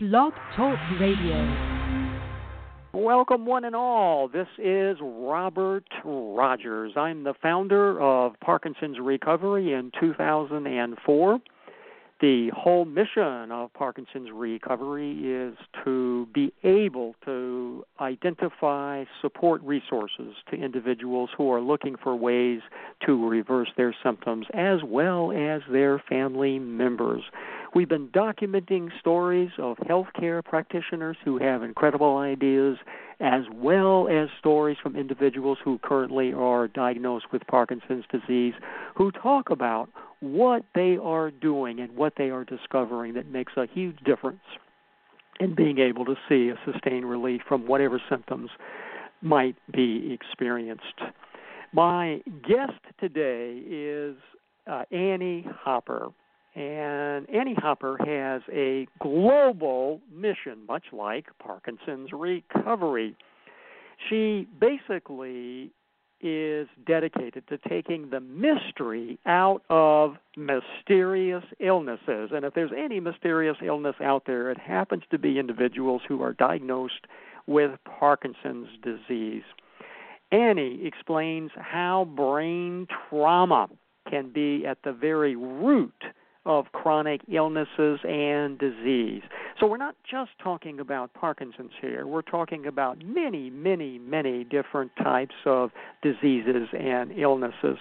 Blog Talk Radio. Welcome, one and all. This is Robert Rogers. I'm the founder of Parkinson's Recovery in 2004. The whole mission of Parkinson's Recovery is to be able to identify support resources to individuals who are looking for ways to reverse their symptoms as well as their family members. We've been documenting stories of healthcare practitioners who have incredible ideas, as well as stories from individuals who currently are diagnosed with Parkinson's disease, who talk about what they are doing and what they are discovering that makes a huge difference in being able to see a sustained relief from whatever symptoms might be experienced. My guest today is uh, Annie Hopper. And Annie Hopper has a global mission, much like Parkinson's recovery. She basically is dedicated to taking the mystery out of mysterious illnesses. And if there's any mysterious illness out there, it happens to be individuals who are diagnosed with Parkinson's disease. Annie explains how brain trauma can be at the very root of chronic illnesses and disease. So we're not just talking about Parkinson's here. We're talking about many, many, many different types of diseases and illnesses.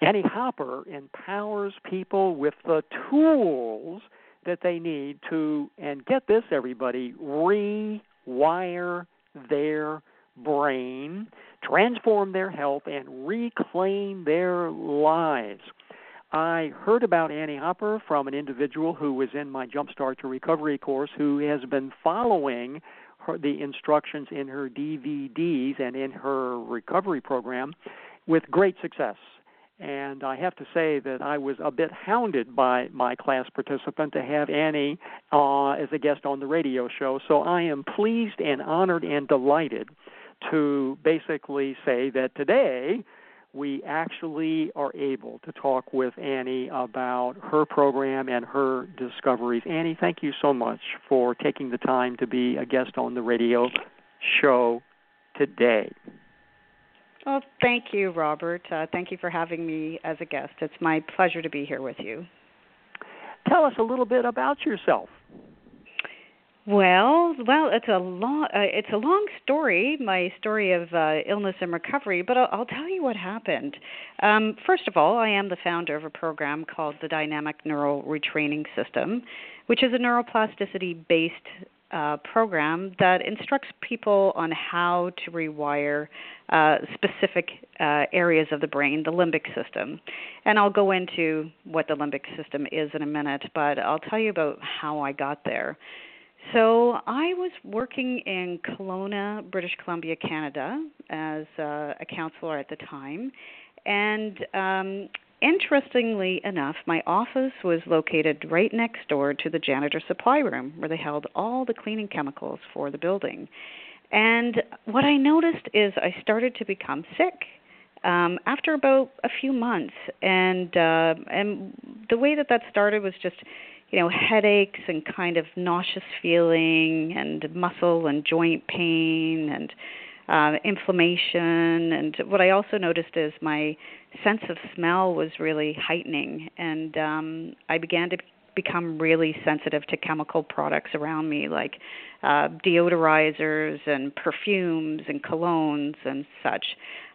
Annie Hopper empowers people with the tools that they need to, and get this, everybody, rewire their brain, transform their health, and reclaim their lives. I heard about Annie Hopper from an individual who was in my Jumpstart to Recovery course who has been following her, the instructions in her DVDs and in her recovery program with great success. And I have to say that I was a bit hounded by my class participant to have Annie uh, as a guest on the radio show. So I am pleased and honored and delighted to basically say that today we actually are able to talk with Annie about her program and her discoveries. Annie, thank you so much for taking the time to be a guest on the radio show today. Well, thank you, Robert. Uh, thank you for having me as a guest. It's my pleasure to be here with you. Tell us a little bit about yourself. Well, well, it's a long uh, it's a long story, my story of uh, illness and recovery. But I'll, I'll tell you what happened. Um, first of all, I am the founder of a program called the Dynamic Neural Retraining System, which is a neuroplasticity-based uh, program that instructs people on how to rewire uh, specific uh, areas of the brain, the limbic system. And I'll go into what the limbic system is in a minute, but I'll tell you about how I got there. So I was working in Kelowna, British Columbia, Canada, as uh, a counselor at the time, and um, interestingly enough, my office was located right next door to the janitor supply room, where they held all the cleaning chemicals for the building. And what I noticed is I started to become sick um, after about a few months, and uh, and the way that that started was just you know headaches and kind of nauseous feeling and muscle and joint pain and uh, inflammation. And what I also noticed is my sense of smell was really heightening. And um, I began to become really sensitive to chemical products around me like uh, deodorizers and perfumes and colognes and such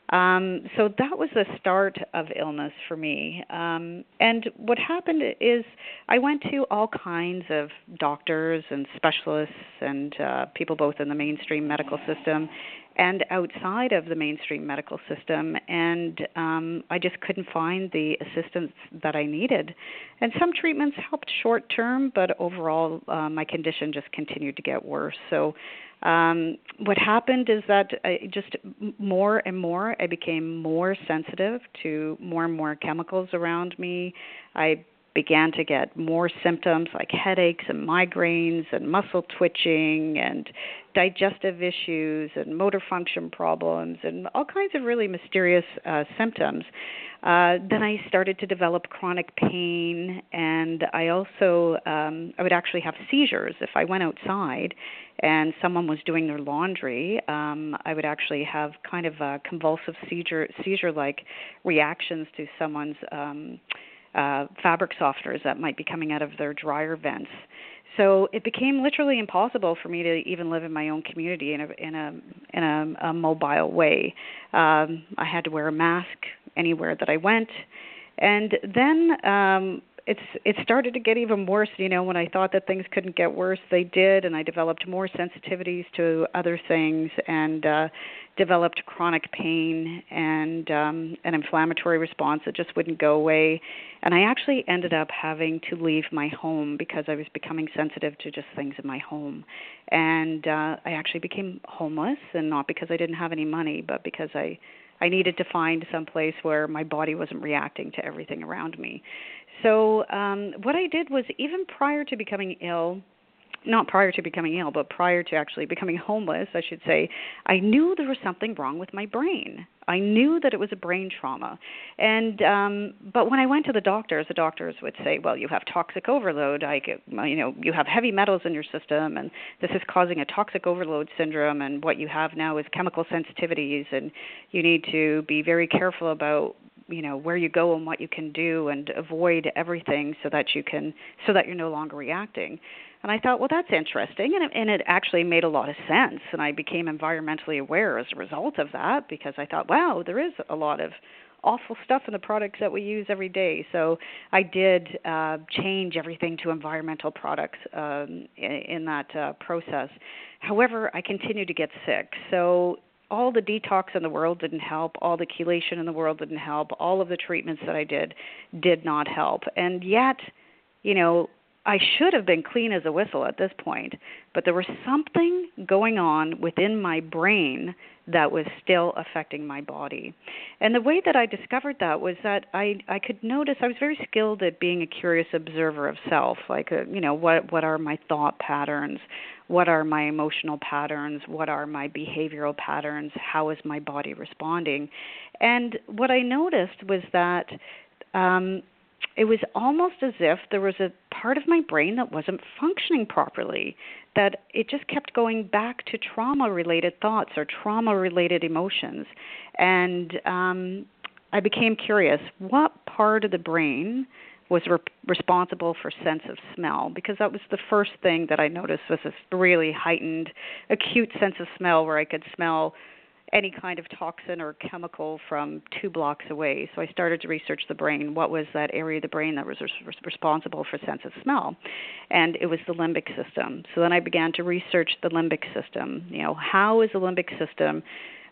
um, so that was the start of illness for me. Um, and what happened is I went to all kinds of doctors and specialists and uh, people both in the mainstream medical system and outside of the mainstream medical system, and um, I just couldn't find the assistance that I needed. And some treatments helped short term, but overall, uh, my condition just continued to get worse. So um, what happened is that I just more and more I became more sensitive to more and more chemicals around me. I began to get more symptoms like headaches and migraines and muscle twitching and digestive issues and motor function problems and all kinds of really mysterious uh, symptoms. Uh, then I started to develop chronic pain, and I also um, I would actually have seizures if I went outside and someone was doing their laundry. Um, I would actually have kind of a convulsive seizure seizure like reactions to someone's um, uh, fabric softeners that might be coming out of their dryer vents. So it became literally impossible for me to even live in my own community in a in a in a, a mobile way. Um, I had to wear a mask anywhere that I went, and then um, it's it started to get even worse. You know when i thought that things couldn't get worse they did and i developed more sensitivities to other things. And uh developed chronic pain and um an inflammatory response that just wouldn't go away and i actually ended up having to leave my home because i was becoming sensitive to just things in my home and uh i actually became homeless and not because i didn't have any money but because i I needed to find some place where my body wasn't reacting to everything around me. So um, what I did was even prior to becoming ill, not prior to becoming ill, but prior to actually becoming homeless, I should say, I knew there was something wrong with my brain. I knew that it was a brain trauma. And um but when I went to the doctors, the doctors would say, "Well, you have toxic overload. I get, you know, you have heavy metals in your system and this is causing a toxic overload syndrome and what you have now is chemical sensitivities and you need to be very careful about you know where you go and what you can do and avoid everything so that you can so that you're no longer reacting and i thought well that's interesting and it, and it actually made a lot of sense and i became environmentally aware as a result of that because i thought wow there is a lot of awful stuff in the products that we use every day. So I did uh, change everything to environmental products um, in, in that uh, process. However, I continued to get sick. So all the detox in the world didn't help, all the chelation in the world didn't help, all of the treatments that I did did not help. And yet, you know, I should have been clean as a whistle at this point, but there was something going on within my brain that was still affecting my body. And the way that I discovered that was that I I could notice I was very skilled at being a curious observer of self, like uh, you know, what what are my thought patterns? What are my emotional patterns? What are my behavioral patterns? How is my body responding? And what I noticed was that um it was almost as if there was a part of my brain that wasn't functioning properly that it just kept going back to trauma related thoughts or trauma related emotions. And um i became curious what part of the brain was re- responsible for sense of smell because that was the first thing that i noticed was this really heightened acute sense of smell where i could smell any kind of toxin or chemical from two blocks away. So I started to research the brain. What was that area of the brain that was res- responsible for sense of smell? And it was the limbic system. So then I began to research the limbic system. You know, how is the limbic system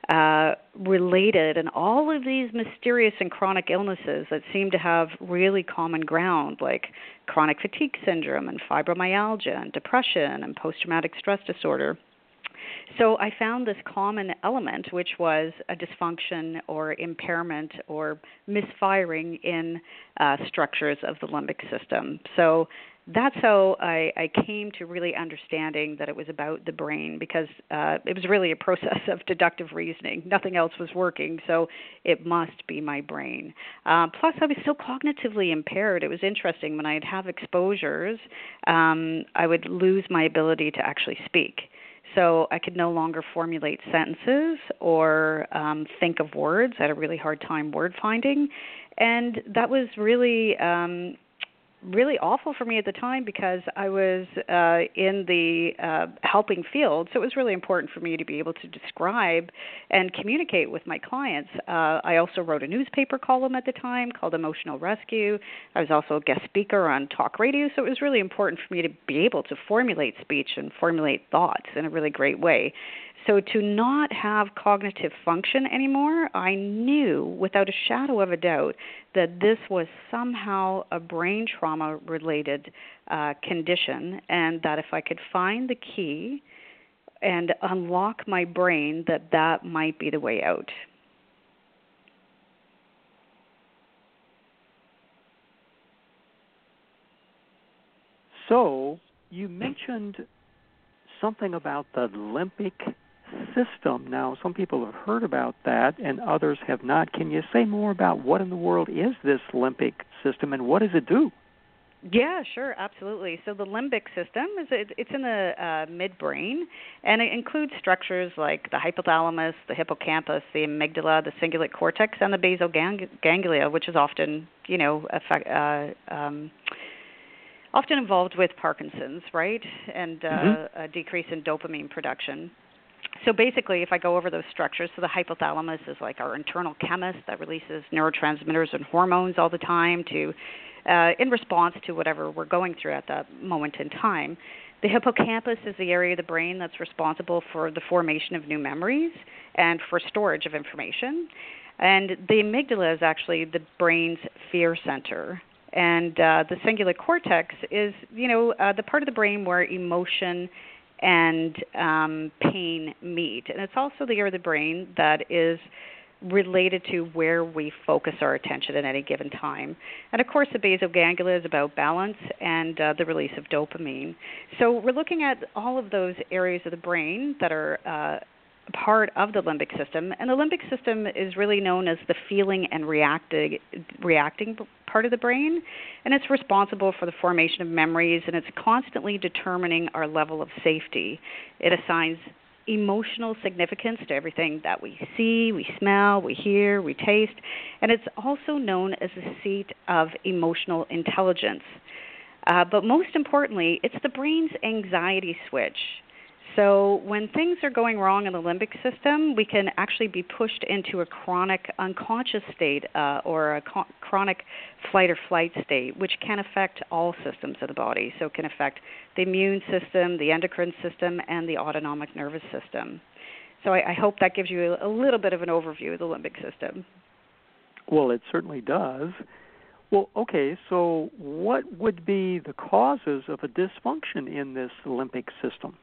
uh, related and all of these mysterious and chronic illnesses that seem to have really common ground, like chronic fatigue syndrome and fibromyalgia and depression and post traumatic stress disorder so I found this common element, which was a dysfunction or impairment or misfiring in uh, structures of the limbic system. So that's how I, I came to really understanding that it was about the brain because uh, it was really a process of deductive reasoning. Nothing else was working, so it must be my brain. Uh, plus, I was so cognitively impaired. It was interesting when I'd have exposures, um, I would lose my ability to actually speak. So I could no longer formulate sentences or um, think of words. I had a really hard time word finding. And that was really um, really awful for me at the time because I was uh, in the uh, helping field. So it was really important for me to be able to describe and communicate with my clients. Uh, I also wrote a newspaper column at the time called Emotional Rescue. I was also a guest speaker on talk radio. So it was really important for me to be able to formulate speech and formulate thoughts in a really great way. So to not have cognitive function anymore, I knew without a shadow of a doubt that this was somehow a brain trauma related uh, condition, and that if I could find the key and unlock my brain, that that might be the way out. So you mentioned something about the limbic system. Now, some people have heard about that and others have not. Can you say more about what in the world is this limbic system and what does it do? Yeah, sure, absolutely. So the limbic system is it, it's in the uh, midbrain, and it includes structures like the hypothalamus, the hippocampus, the amygdala, the cingulate cortex, and the basal gang- ganglia, which is often, you know, effect, uh, um, often involved with Parkinson's, right, and uh, mm-hmm. a decrease in dopamine production. So basically, if I go over those structures, so the hypothalamus is like our internal chemist that releases neurotransmitters and hormones all the time to uh, in response to whatever we're going through at that moment in time. The hippocampus is the area of the brain that's responsible for the formation of new memories and for storage of information. And the amygdala is actually the brain's fear center. And uh, the cingulate cortex is, you know, uh, the part of the brain where emotion and um, pain meet. And it's also the area of the brain that is related to where we focus our attention at any given time. And of course, the basal ganglia is about balance and uh, the release of dopamine. So we're looking at all of those areas of the brain that are uh, part of the limbic system. And the limbic system is really known as the feeling and reacting, reacting part of the brain. And it's responsible for the formation of memories and it's constantly determining our level of safety. It assigns emotional significance to everything that we see, we smell, we hear, we taste, and it's also known as the seat of emotional intelligence. Uh, but most importantly, it's the brain's anxiety switch. So, when things are going wrong in the limbic system, we can actually be pushed into a chronic unconscious state uh, or a co- chronic flight or flight state, which can affect all systems of the body. So, it can affect the immune system, the endocrine system, and the autonomic nervous system. So, I, I hope that gives you a, a little bit of an overview of the limbic system. Well, it certainly does. Well, okay, so what would be the causes of a dysfunction in this limbic system?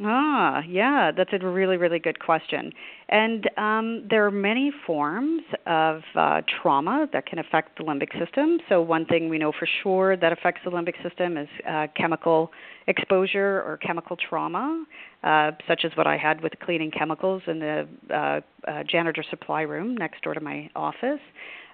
Ah, yeah, that's a really, really good question. And um, there are many forms of uh, trauma that can affect the limbic system. So, one thing we know for sure that affects the limbic system is uh, chemical exposure or chemical trauma, uh, such as what I had with cleaning chemicals in the uh, uh, janitor supply room next door to my office.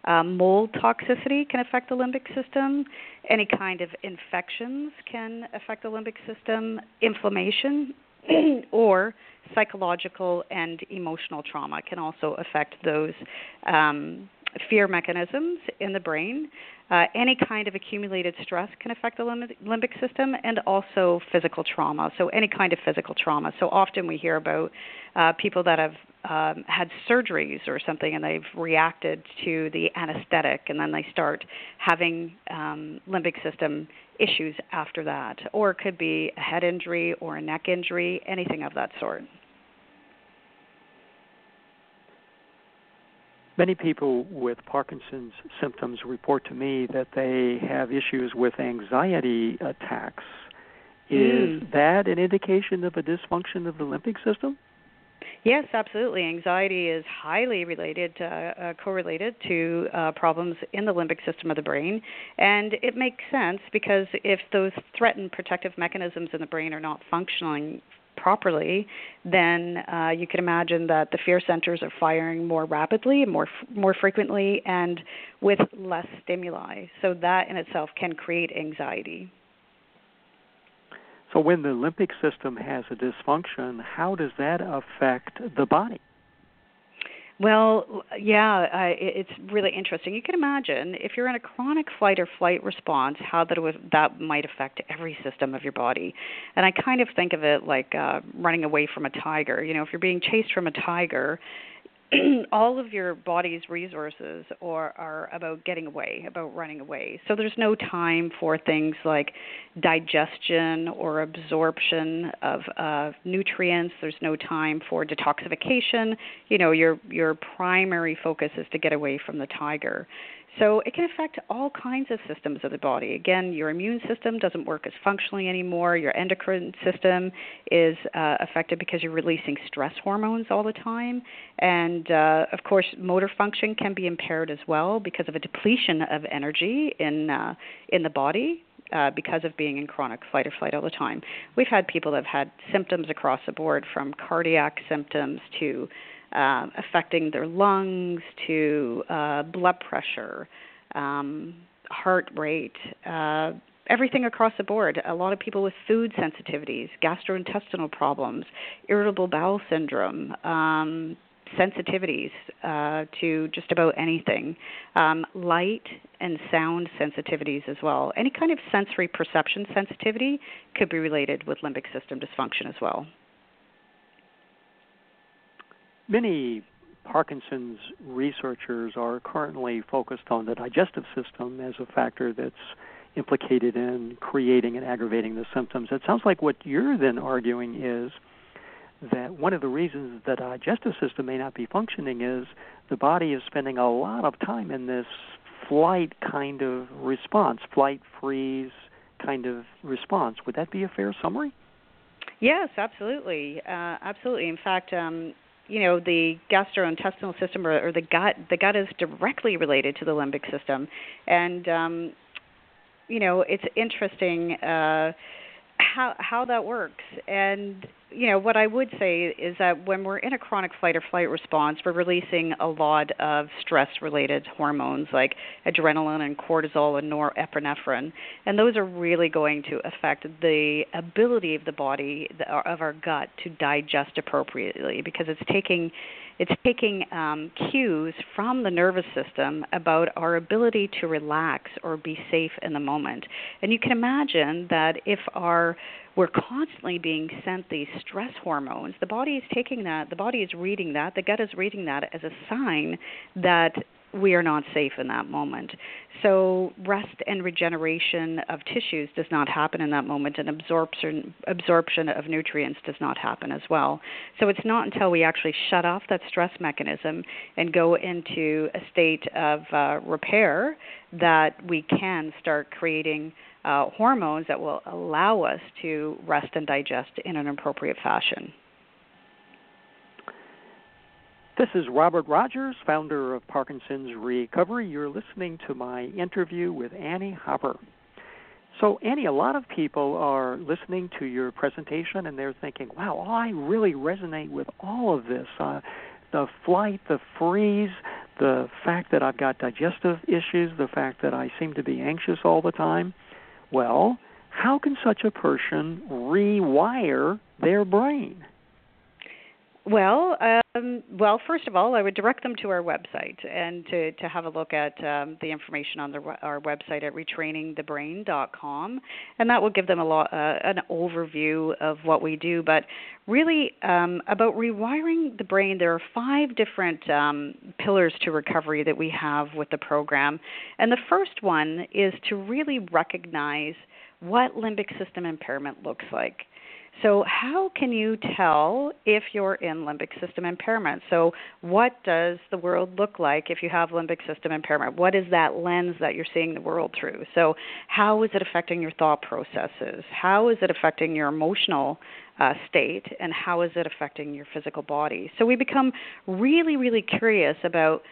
Uh, mold toxicity can affect the limbic system. Any kind of infections can affect the limbic system. Inflammation or psychological and emotional trauma can also affect those um, fear mechanisms in the brain. Uh, any kind of accumulated stress can affect the limbic system and also physical trauma. So, any kind of physical trauma. So, often we hear about uh, people that have um, had surgeries or something and they've reacted to the anesthetic and then they start having um, limbic system issues after that. Or it could be a head injury or a neck injury, anything of that sort. Many people with Parkinson's symptoms report to me that they have issues with anxiety attacks. Is mm. that an indication of a dysfunction of the limbic system? Yes, absolutely. Anxiety is highly related, uh, uh, correlated to uh, problems in the limbic system of the brain, and it makes sense because if those threatened protective mechanisms in the brain are not functioning properly, then uh, you can imagine that the fear centers are firing more rapidly, more more frequently, and with less stimuli. So that in itself can create anxiety. So when the limbic system has a dysfunction, how does that affect the body? Well, yeah, I, it's really interesting. You can imagine if you're in a chronic fight or flight response, how that would, that might affect every system of your body. And I kind of think of it like uh, running away from a tiger. You know, if you're being chased from a tiger, all of your body's resources are, are about getting away, about running away. So there's no time for things like digestion or absorption of uh, nutrients. There's no time for detoxification. You know, your your primary focus is to get away from the tiger. So it can affect all kinds of systems of the body. Again, your immune system doesn't work as functionally anymore. Your endocrine system is uh, affected because you're releasing stress hormones all the time. And uh, of course, motor function can be impaired as well because of a depletion of energy in uh, in the body uh, because of being in chronic fight or flight all the time. We've had people that have had symptoms across the board from cardiac symptoms to uh, affecting their lungs to uh, blood pressure, um, heart rate, uh, everything across the board. A lot of people with food sensitivities, gastrointestinal problems, irritable bowel syndrome, um, sensitivities uh, to just about anything, um, light and sound sensitivities as well. Any kind of sensory perception sensitivity could be related with limbic system dysfunction as well. Many Parkinson's researchers are currently focused on the digestive system as a factor that's implicated in creating and aggravating the symptoms. It sounds like what you're then arguing is that one of the reasons that the digestive system may not be functioning is the body is spending a lot of time in this flight kind of response, flight freeze kind of response. Would that be a fair summary? Yes, absolutely, uh, absolutely. In fact, um, you know, the gastrointestinal system or, or, the gut, the gut is directly related to the limbic system, and um, you know, it's interesting uh, how how that works. And you know, what I would say is that when we're in a chronic fight or flight response, we're releasing a lot of stress-related hormones like adrenaline and cortisol and norepinephrine, and those are really going to affect the ability of the body of our gut to digest appropriately because it's taking it's taking um, cues from the nervous system about our ability to relax or be safe in the moment. And you can imagine that if our we're constantly being sent these stress hormones. The body is taking that, the body is reading that, the gut is reading that as a sign that we are not safe in that moment. So rest and regeneration of tissues does not happen in that moment, and absorption absorption of nutrients does not happen as well. So it's not until we actually shut off that stress mechanism and go into a state of uh, repair that we can start creating uh, hormones that will allow us to rest and digest in an appropriate fashion. This is Robert Rogers, founder of Parkinson's Recovery. You're listening to my interview with Annie Hopper. So, Annie, a lot of people are listening to your presentation and they're thinking, wow, I really resonate with all of this. Uh, the flight, the freeze, the fact that I've got digestive issues, the fact that I seem to be anxious all the time. Well, how can such a person rewire their brain? Well, um, well, first of all, I would direct them to our website and to, to have a look at um, the information on the, our website at retrainingthebrain.com, and that will give them a lot, uh, an overview of what we do. But really, um, about rewiring the brain, there are five different um, pillars to recovery that we have with the program, and the first one is to really recognize what limbic system impairment looks like. So, how can you tell if you're in limbic system impairment? So, what does the world look like if you have limbic system impairment? What is that lens that you're seeing the world through? So, how is it affecting your thought processes? How is it affecting your emotional uh, state? And how is it affecting your physical body? So, we become really, really curious about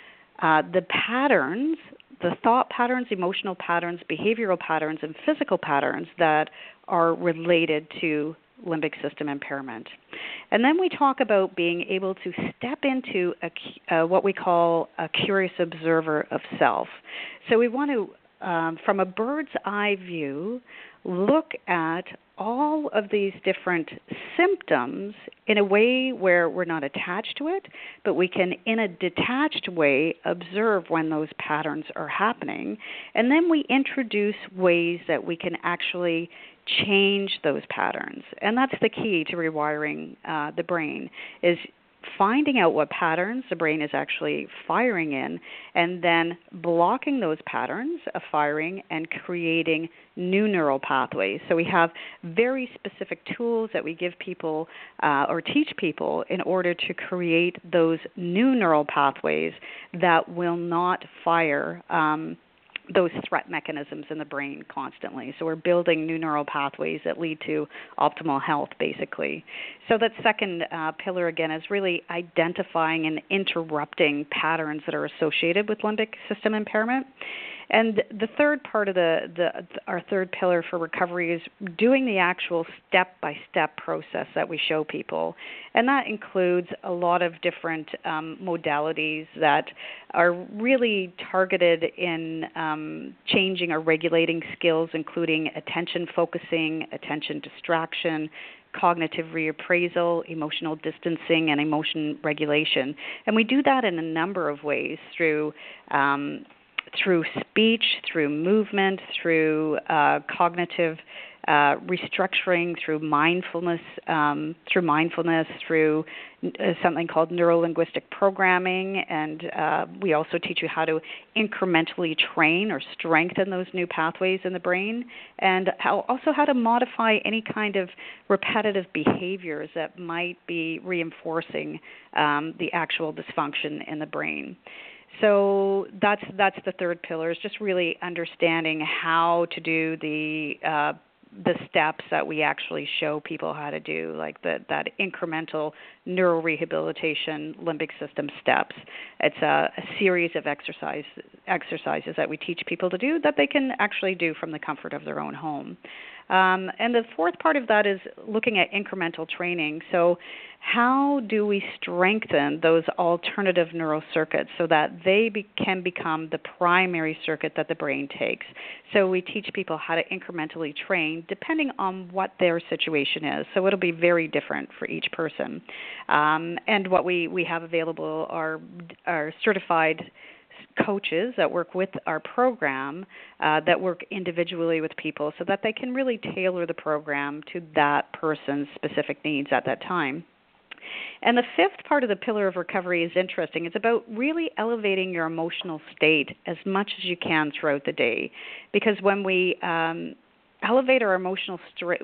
uh, the patterns the thought patterns, emotional patterns, behavioral patterns, and physical patterns that are related to limbic system impairment. And then we talk about being able to step into a, uh, what we call a curious observer of self. So we want to, um, from a bird's eye view, look at all of these different symptoms in a way where we're not attached to it, but we can, in a detached way, observe when those patterns are happening. And then we introduce ways that we can actually change those patterns. And that's the key to rewiring uh, the brain is finding out what patterns the brain is actually firing in and then blocking those patterns of firing and creating new neural pathways. So we have very specific tools that we give people uh, or teach people in order to create those new neural pathways that will not fire um, those threat mechanisms in the brain constantly. So we're building new neural pathways that lead to optimal health, basically. So that second uh, pillar again is really identifying and interrupting patterns that are associated with limbic system impairment. And the third part of the, the our third pillar for recovery is doing the actual step by step process that we show people, and that includes a lot of different um, modalities that are really targeted in um, changing or regulating skills, including attention focusing, attention distraction, cognitive reappraisal, emotional distancing, and emotion regulation. And we do that in a number of ways through um, through speech, through movement, through uh, cognitive uh, restructuring, through mindfulness, um, through mindfulness, through uh, something called neurolinguistic programming, and uh, we also teach you how to incrementally train or strengthen those new pathways in the brain, and how, also how to modify any kind of repetitive behaviors that might be reinforcing um, the actual dysfunction in the brain so that's that's the third pillar is just really understanding how to do the uh, the steps that we actually show people how to do, like the, that incremental neurorehabilitation limbic system steps. It's a, a series of exercise, exercises that we teach people to do that they can actually do from the comfort of their own home. Um, and the fourth part of that is looking at incremental training. So, how do we strengthen those alternative neural circuits so that they be, can become the primary circuit that the brain takes? So, we teach people how to incrementally train depending on what their situation is. So, it'll be very different for each person. Um, and what we, we have available are, are certified coaches that work with our program uh, that work individually with people so that they can really tailor the program to that person's specific needs at that time. And the fifth part of the pillar of recovery is interesting. It's about really elevating your emotional state as much as you can throughout the day. Because when we um, elevate our emotional state,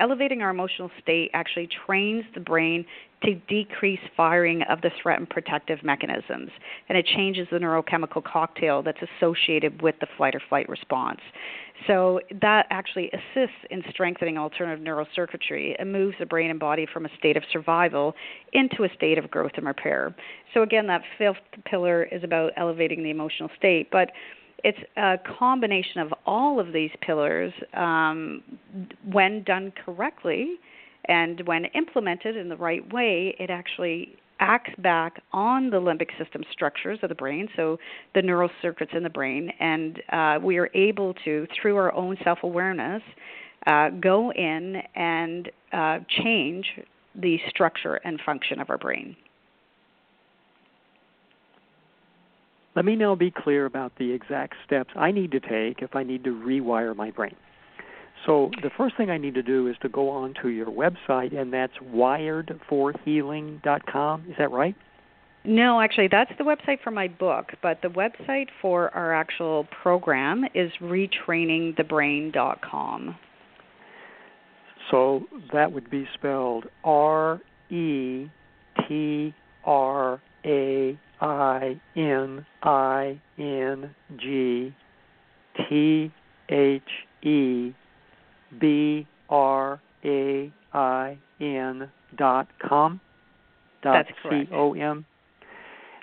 elevating our emotional state actually trains the brain to decrease firing of the threat and protective mechanisms. And it changes the neurochemical cocktail that's associated with the flight or flight response. So that actually assists in strengthening alternative neural circuitry and moves the brain and body from a state of survival into a state of growth and repair. So again, that fifth pillar is about elevating the emotional state. But it's a combination of all of these pillars um, when done correctly and when implemented in the right way it actually acts back on the limbic system structures of the brain so the neural circuits in the brain and uh, we are able to through our own self-awareness uh, go in and uh, change the structure and function of our brain Let me now be clear about the exact steps I need to take if I need to rewire my brain. So the first thing I need to do is to go on to your website, and that's wiredforhealing.com. Is that right? No, actually, that's the website for my book, but the website for our actual program is retrainingthebrain.com. So that would be spelled R E T R A I N I N G T H E B R A I N dot com dot C O M.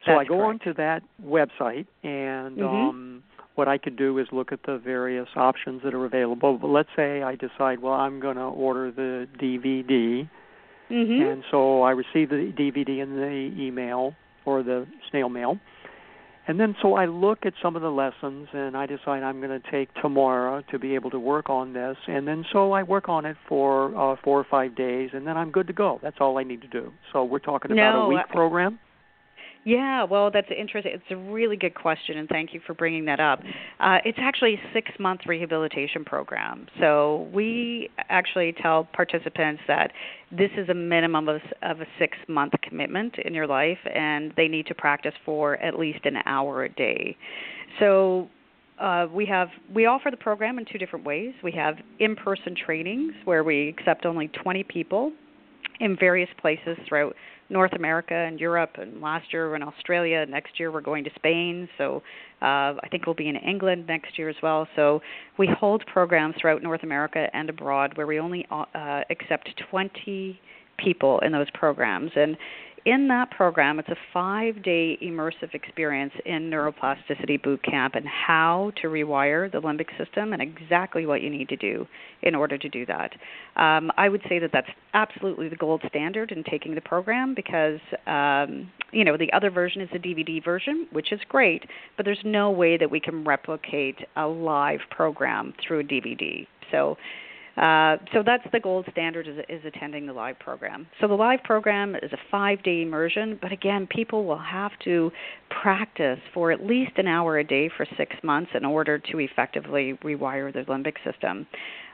So That's I go correct. onto that website and Mhm. um what I could do is look at the various options that are available. But let's say I decide, well, I'm going to order the DVD, Mm-hmm. and so I receive the DVD in the email or the snail mail. And then so I look at some of the lessons and I decide I'm going to take tomorrow to be able to work on this. And then so I work on it for uh, four or five days and then I'm good to go. That's all I need to do. So we're talking about a week I- program. Yeah, well, that's interesting. It's a really good question, and thank you for bringing that up. Uh, it's actually a six month rehabilitation program. So we actually tell participants that this is a minimum of, of a six month commitment in your life, and they need to practice for at least an hour a day. So uh, we have we offer the program in two different ways. We have in-person trainings where we accept only 20 people in various places throughout North America and Europe, and last year we're in Australia. Next year we're going to Spain, so uh, I think we'll be in England next year as well. So we hold programs throughout North America and abroad where we only uh, accept 20 people in those programs, and in that program, it's a five day immersive experience in neuroplasticity boot camp and how to rewire the limbic system and exactly what you need to do in order to do that. Um, I would say that that's absolutely the gold standard in taking the program because, um, you know, the other version is the DVD version, which is great, but there's no way that we can replicate a live program through a DVD. So, uh, so that's the gold standard is, is attending the live program. So the live program is a five-day immersion, but again, people will have to practice for at least an hour a day for six months in order to effectively rewire their limbic system.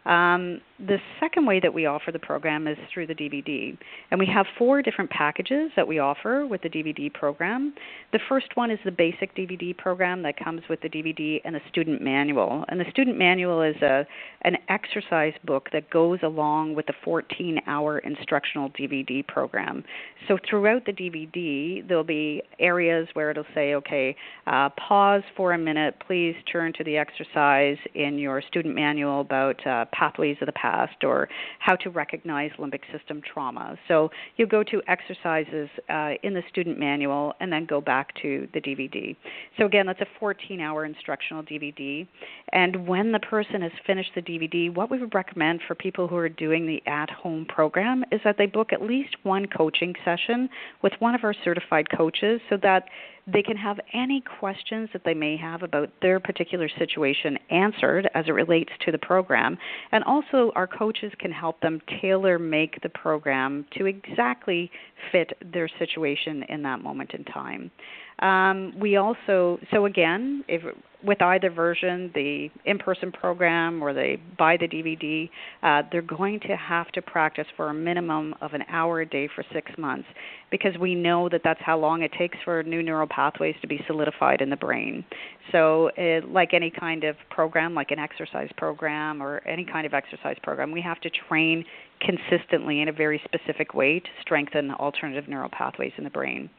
Um, the second way that we offer the program is through the DVD. And we have four different packages that we offer with the DVD program. The first one is the basic DVD program that comes with the DVD and the student manual. And the student manual is a an exercise book that goes along with the 14-hour instructional DVD program. So throughout the DVD, there'll be areas where it'll say, okay, uh, pause for a minute, please turn to the exercise in your student manual about uh, pathways of the past or how to recognize limbic system trauma. So you go to exercises uh, in the student manual and then go back to the DVD. So again, that's a 14 hour instructional DVD. And when the person has finished the DVD, what we would recommend for people who are doing the at home program is that they book at least one coaching session with one of our certified coaches so that they can have any questions that they may have about their particular situation answered as it relates to the program. And also, our coaches can help them tailor make the program to exactly fit their situation in that moment in time. Um, we also, so again, if with either version, the in-person program or they buy the DVD, uh, they're going to have to practice for a minimum of an hour a day for six months, because we know that that's how long it takes for new neural pathways to be solidified in the brain. So, it, like any kind of program, like an exercise program or any kind of exercise program, we have to train consistently in a very specific way to strengthen alternative neural pathways in the brain.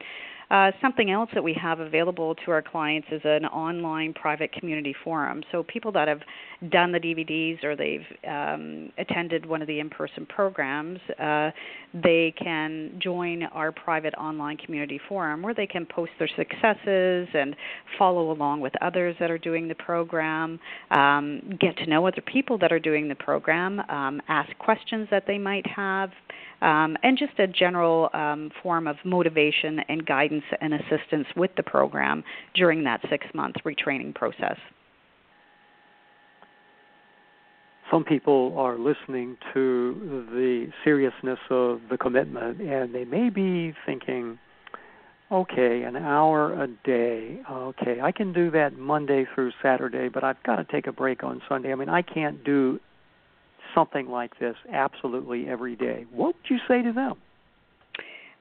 Uh, something else that we have available to our clients is an online private community forum. So people that have done the DVDs or they've um, attended one of the in-person programs, uh, they can join our private online community forum where they can post their successes and follow along with others that are doing the program, um, get to know other people that are doing the program, um, ask questions that they might have um, and just a general um, form of motivation and guidance and assistance with the program during that six month retraining process. Some people are listening to the seriousness of the commitment and they may be thinking, okay, an hour a day. Okay, I can do that Monday through Saturday, but I've got to take a break on Sunday. I mean, I can't do something like this absolutely every day, what would you say to them?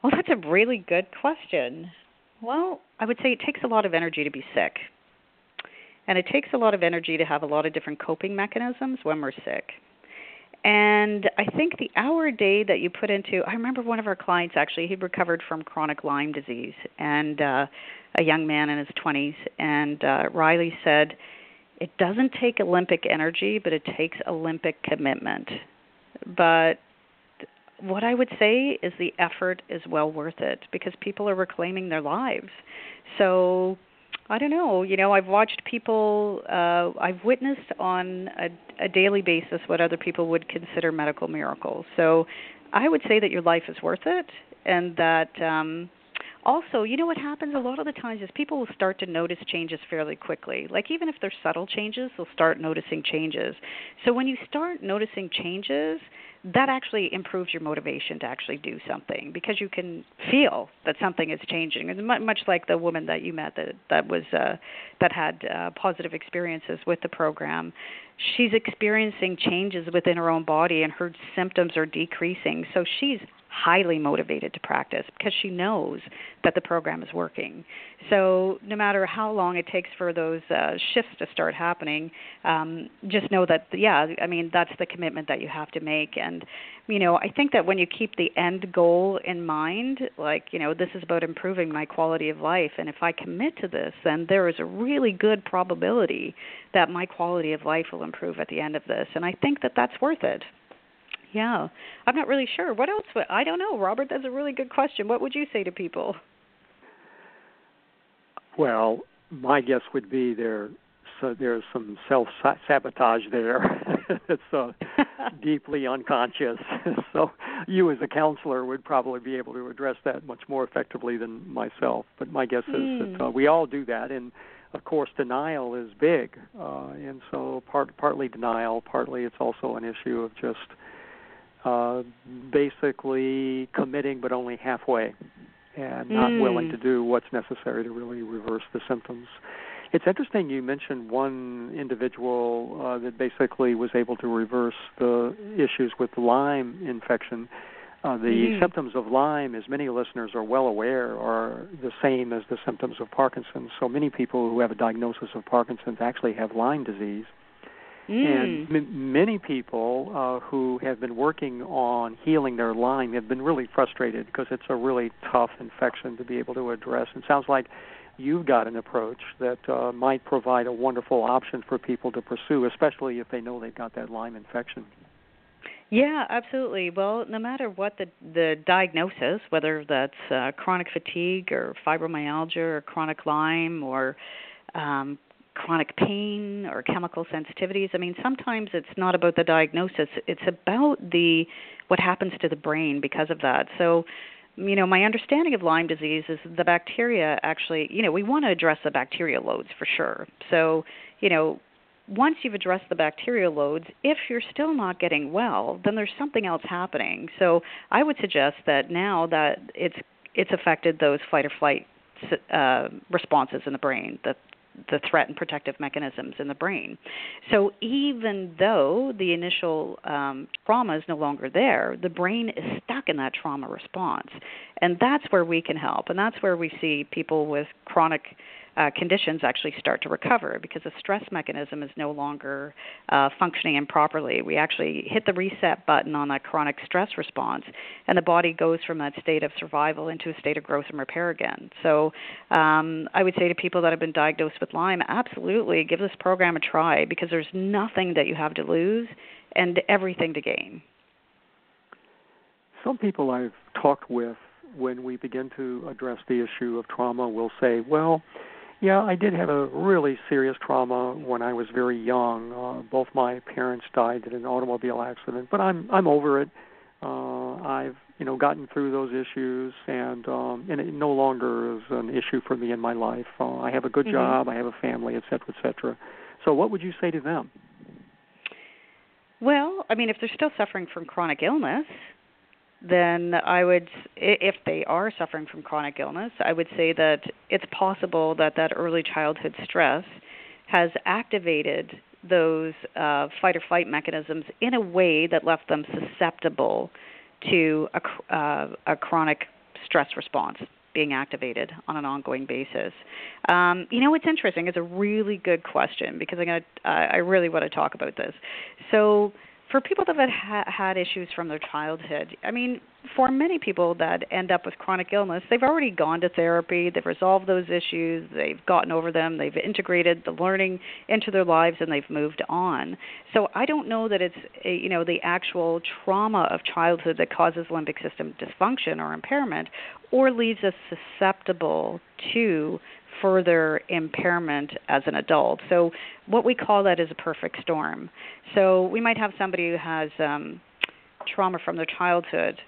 Well, that's a really good question. Well, I would say it takes a lot of energy to be sick. And it takes a lot of energy to have a lot of different coping mechanisms when we're sick. And I think the hour a day that you put into, I remember one of our clients actually, he recovered from chronic Lyme disease, and uh, a young man in his 20s. And uh, Riley said, it doesn't take Olympic energy, but it takes Olympic commitment. But what I would say is the effort is well worth it because people are reclaiming their lives. So I don't know. You know, I've watched people. Uh, I've witnessed on a, a daily basis what other people would consider medical miracles. So I would say that your life is worth it, and that um, also, you know what happens a lot of the times is people will start to notice changes fairly quickly. Like even if they're subtle changes, they'll start noticing changes. So when you start noticing changes, that actually improves your motivation to actually do something because you can feel that something is changing. Much like the woman that you met that that was uh, that had uh, positive experiences with the program. She's experiencing changes within her own body, and her symptoms are decreasing. So she's highly motivated to practice because she knows that the program is working. So no matter how long it takes for those uh, shifts to start happening, um, just know that yeah, I mean that's the commitment that you have to make. And you know, I think that when you keep the end goal in mind, like you know, this is about improving my quality of life, and if I commit to this, then there is a really good probability that my quality of life will improve at the end of this. And I think that that's worth it Yeah, I'm not really sure. What else? Would, I don't know, Robert. That's a really good question. What would you say to people? Well, my guess would be there. So there's some self sabotage there. it's uh, deeply unconscious. so you, as a counselor, would probably be able to address that much more effectively than myself. But my guess mm. is that uh, we all do that, and of course, denial is big, uh, and so part partly denial, partly it's also an issue of just uh, basically committing, but only halfway, and not mm. willing to do what's necessary to really reverse the symptoms. It's interesting you mentioned one individual uh, that basically was able to reverse the issues with Lyme infection. Uh, the mm-hmm. symptoms of Lyme, as many listeners are well aware, are the same as the symptoms of Parkinson's. So many people who have a diagnosis of Parkinson's actually have Lyme disease. Mm. And m- many people uh, who have been working on healing their Lyme have been really frustrated because it's a really tough infection to be able to address. It sounds like you've got an approach that uh, might provide a wonderful option for people to pursue, especially if they know they've got that Lyme infection. Yeah, absolutely. Well, no matter what the the diagnosis, whether that's uh, chronic fatigue or fibromyalgia or chronic Lyme or um, chronic pain or chemical sensitivities. I mean, sometimes it's not about the diagnosis; it's about the what happens to the brain because of that. So, you know, my understanding of Lyme disease is the bacteria actually, you know, we want to address the bacterial loads for sure. So, you know, once you've addressed the bacterial loads, if you're still not getting well, then there's something else happening. So I would suggest that now that it's it's affected those fight or flight uh, responses in the brain, the the threat and protective mechanisms in the brain. So even though the initial um, trauma is no longer there, the brain is stuck in that trauma response, and that's where we can help, and that's where we see people with chronic uh, conditions actually start to recover because the stress mechanism is no longer uh, functioning improperly. We actually hit the reset button on that chronic stress response, and the body goes from that state of survival into a state of growth and repair again. So um, I would say to people that have been diagnosed with Lyme, absolutely give this program a try because there's nothing that you have to lose and everything to gain. Some people I've talked with when we begin to address the issue of trauma will say, well, yeah, I did have a really serious trauma when I was very young. Uh, both my parents died in an automobile accident, but I'm I'm over it. Uh, I've you know gotten through those issues, and um, and it no longer is an issue for me in my life. Uh, I have a good mm-hmm. job, I have a family, et cetera, et cetera. So, what would you say to them? Well, I mean, if they're still suffering from chronic illness, then I would, if they are suffering from chronic illness, I would say that it's possible that that early childhood stress has activated those uh, fight or flight mechanisms in a way that left them susceptible to a, uh, a chronic stress response being activated on an ongoing basis. Um, you know, what's interesting. It's a really good question because I'm gonna, uh, I really want to talk about this. So for people that have ha- had issues from their childhood, I mean, for many people that end up with chronic illness, they've already gone to therapy, they've resolved those issues, they've gotten over them, they've integrated the learning into their lives, and they've moved on. So I don't know that it's a, you know the actual trauma of childhood that causes limbic system dysfunction or impairment, or leaves us susceptible to further impairment as an adult. So what we call that is a perfect storm. So we might have somebody who has um, trauma from their childhood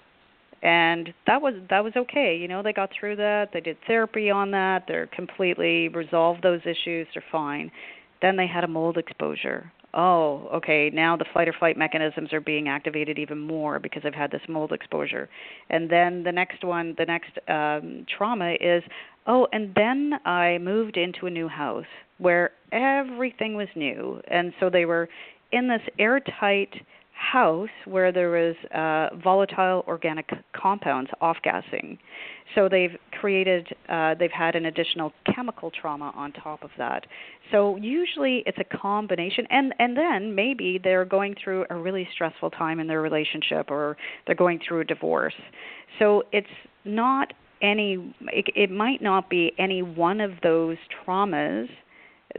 and that was that was okay you know they got through that they did therapy on that they're completely resolved those issues they're fine then they had a mold exposure oh okay now the flight or flight mechanisms are being activated even more because i've had this mold exposure and then the next one the next um trauma is Oh, and then I moved into a new house where everything was new. And so they were in this airtight house where there was uh, volatile organic compounds off gassing. So they've created, uh, they've had an additional chemical trauma on top of that. So usually it's a combination, and and then maybe they're going through a really stressful time in their relationship, or they're going through a divorce. So it's not any it, it might not be any one of those traumas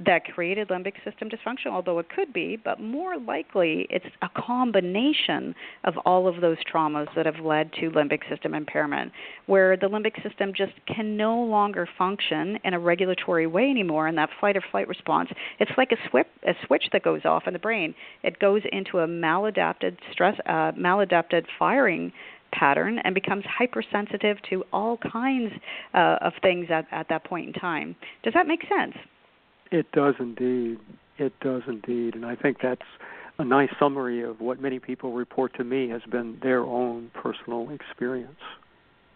that created limbic system dysfunction, although it could be, but more likely it's a combination of all of those traumas that have led to limbic system impairment, where the limbic system just can no longer function in a regulatory way anymore in that fight or flight response. It's like a switch, a switch that goes off in the brain. It goes into a maladapted stress, uh, maladapted firing pattern and becomes hypersensitive to all kinds uh, of things at, at that point in time. Does that make sense? It does indeed. It does indeed. And I think that's a nice summary of what many people report to me has been their own personal experience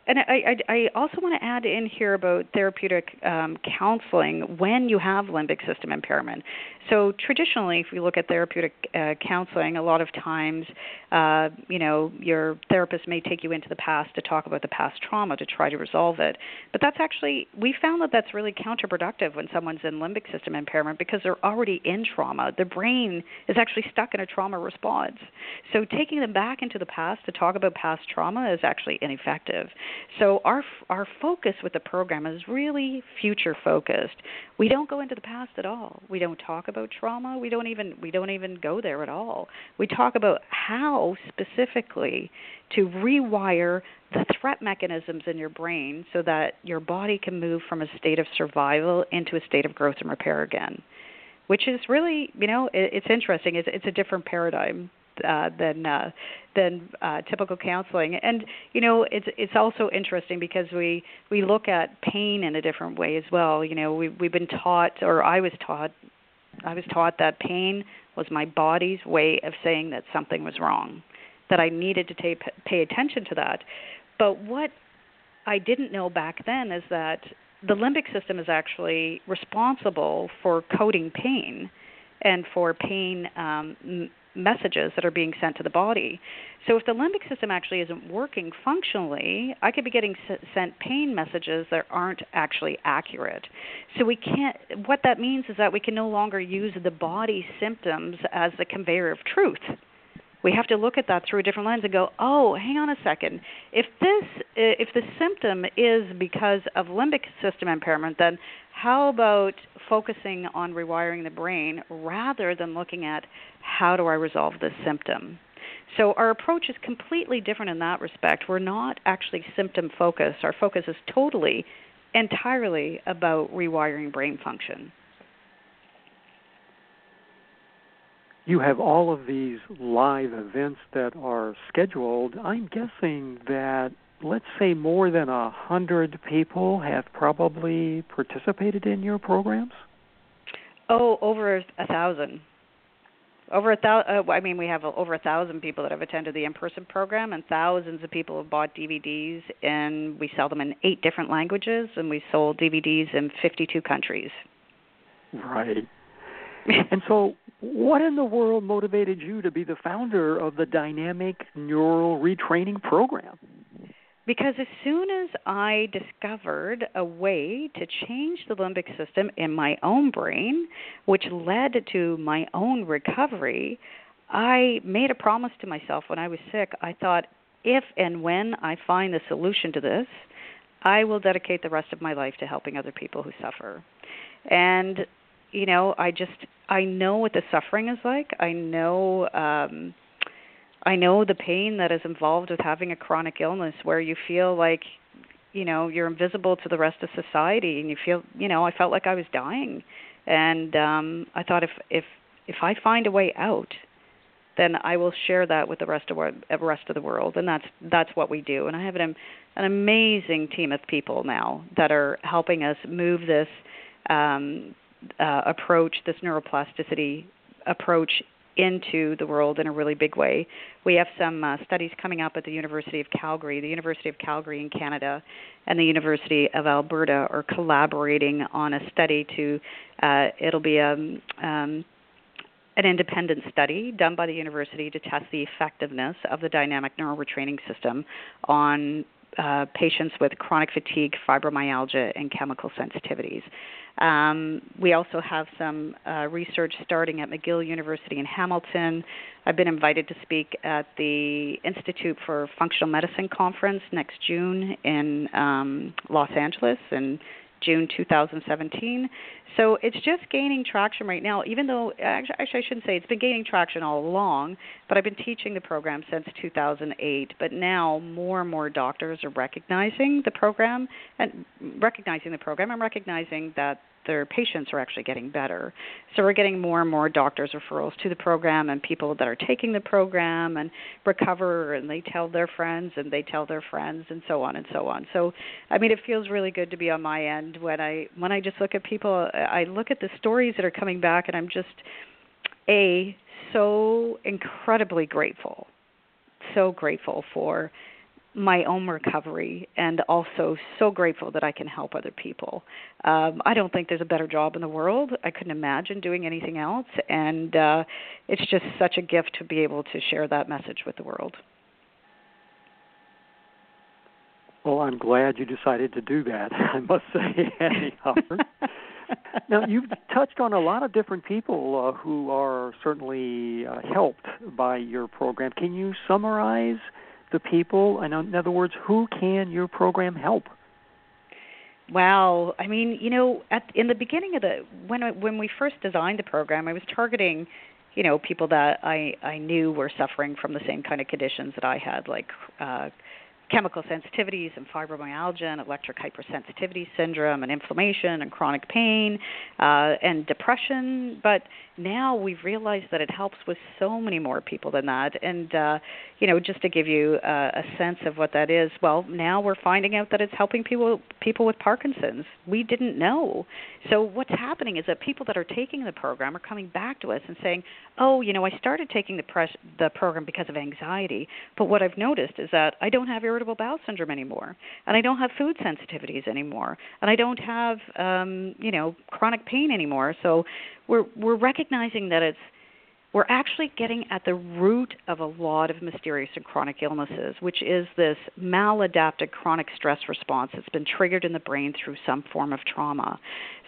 and I, I, I also want to add in here about therapeutic um, counseling when you have limbic system impairment. So traditionally, if we look at therapeutic uh, counseling, a lot of times, uh, you know, your therapist may take you into the past to talk about the past trauma to try to resolve it. But that's actually we found that that's really counterproductive when someone's in limbic system impairment because they're already in trauma. The brain is actually stuck in a trauma response. So taking them back into the past to talk about past trauma is actually ineffective. So our our focus with the program is really future focused. We don't go into the past at all. We don't talk about trauma. We don't even we don't even go there at all. We talk about how specifically to rewire the threat mechanisms in your brain so that your body can move from a state of survival into a state of growth and repair again which is really you know it, it's interesting it's it's a different paradigm uh, than uh, than uh, typical counseling. And you know, it's it's also interesting because we we look at pain in a different way as well. You know, we we've been taught, or I was taught, I was taught that pain was my body's way of saying that something was wrong, that I needed to take, pay attention to that. But what I didn't know back then is that the limbic system is actually responsible for coding pain and for pain um, messages that are being sent to the body. So if the limbic system actually isn't working functionally, I could be getting sent pain messages that aren't actually accurate. So we can't what that means is that we can no longer use the body symptoms as the conveyor of truth. We have to look at that through a different lens and go, "Oh, hang on a second. If this if the symptom is because of limbic system impairment, then how about focusing on rewiring the brain rather than looking at how do I resolve this symptom? So our approach is completely different in that respect. We're not actually symptom focused. Our focus is totally, entirely about rewiring brain function. You have all of these live events that are scheduled. I'm guessing that let's say more than a hundred people have probably participated in your programs? Oh, over a thousand. Over a thousand. Uh, I mean, we have over a thousand people that have attended the in-person program, and thousands of people have bought DVDs. And we sell them in eight different languages, and we sold DVDs in 52 countries. Right. and so, what in the world motivated you to be the founder of the Dynamic Neural Retraining Program? Because as soon as I discovered a way to change the limbic system in my own brain, which led to my own recovery, I made a promise to myself when I was sick. I thought, if and when I find the solution to this, I will dedicate the rest of my life to helping other people who suffer. And you know, I just I know what the suffering is like. I know um I know the pain that is involved with having a chronic illness where you feel like you know you're invisible to the rest of society and you feel you know I felt like I was dying. And um I thought if if if I find a way out then I will share that with the rest of the rest of the world. And that's that's what we do. And I have an an amazing team of people now that are helping us move this um uh, approach this neuroplasticity approach into the world in a really big way. We have some uh, studies coming up at the University of Calgary. The University of Calgary in Canada and the University of Alberta are collaborating on a study to. Uh, it'll be a um, um, an independent study done by the university to test the effectiveness of the dynamic neural retraining system on uh, patients with chronic fatigue, fibromyalgia, and chemical sensitivities. Um, we also have some uh, research starting at McGill University in Hamilton. I've been invited to speak at the Institute for Functional Medicine conference next June in um, Los Angeles, and June 2017. So it's just gaining traction right now, even though actually, actually I shouldn't say it's been gaining traction all along, but I've been teaching the program since 2008. But now more and more doctors are recognizing the program and recognizing the program and recognizing that their patients are actually getting better. So we're getting more and more doctors referrals to the program and people that are taking the program and recover and they tell their friends and they tell their friends and so on and so on. So I mean it feels really good to be on my end when I when I just look at people I look at the stories that are coming back and I'm just a so incredibly grateful. So grateful for my own recovery and also so grateful that I can help other people. Um, I don't think there's a better job in the world. I couldn't imagine doing anything else and uh it's just such a gift to be able to share that message with the world. Well, I'm glad you decided to do that. I must say, Annie Hopper. now, you've touched on a lot of different people uh, who are certainly uh, helped by your program. Can you summarize the people? And in other words, who can your program help? Wow, I mean, you know, at in the beginning of the when when we first designed the program, I was targeting, you know, people that I I knew were suffering from the same kind of conditions that I had, like uh chemical sensitivities and fibromyalgia and electric hypersensitivity syndrome and inflammation and chronic pain uh, and depression. But now we've realized that it helps with so many more people than that. And, uh, you know, just to give you uh, a sense of what that is, well, now we're finding out that it's helping people people with Parkinson's. We didn't know. So what's happening is that people that are taking the program are coming back to us and saying, "Oh, you know, I started taking the press the program because of anxiety, but what I've noticed is that I don't have irritable bowel syndrome anymore, and I don't have food sensitivities anymore, and I don't have um, you know, chronic pain anymore." So we're we're recognizing that it's we're actually getting at the root of a lot of mysterious and chronic illnesses, which is this maladapted chronic stress response that's been triggered in the brain through some form of trauma.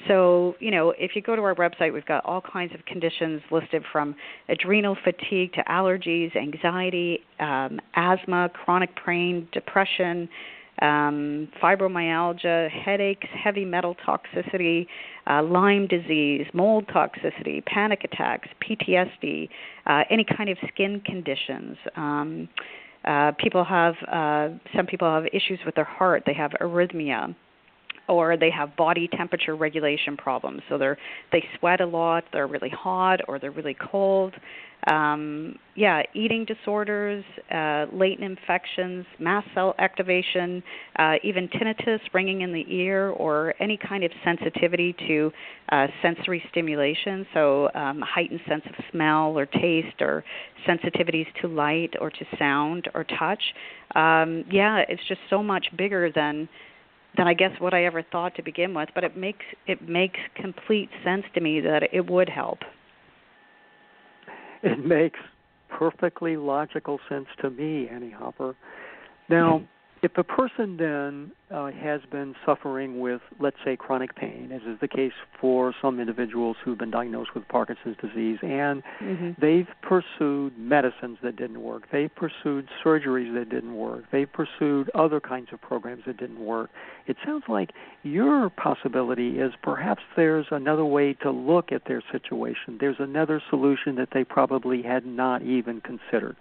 So, you know, if you go to our website, we've got all kinds of conditions listed from adrenal fatigue to allergies, anxiety, um, asthma, chronic pain, depression um, fibromyalgia, headaches, heavy metal toxicity, uh, Lyme disease, mold toxicity, panic attacks, PTSD, uh, any kind of skin conditions. Um, uh, people have uh, some people have issues with their heart. They have arrhythmia or they have body temperature regulation problems. So they're they sweat a lot, they're really hot or they're really cold um, yeah, eating disorders, uh, latent infections, mast cell activation, uh, even tinnitus, ringing in the ear, or any kind of sensitivity to uh, sensory stimulation, so um, heightened sense of smell or taste, or sensitivities to light or to sound or touch. Um, yeah, it's just so much bigger than than I guess what I ever thought to begin with. But it makes it makes complete sense to me that it would help. it makes perfectly logical sense to me, Annie Hopper. Now, if a person then uh, has been suffering with, let's say, chronic pain, as is the case for some individuals who've been diagnosed with Parkinson's disease, and mm-hmm. they've pursued medicines that didn't work, they've pursued surgeries that didn't work, they've pursued other kinds of programs that didn't work, it sounds like your possibility is perhaps there's another way to look at their situation. There's another solution that they probably had not even considered.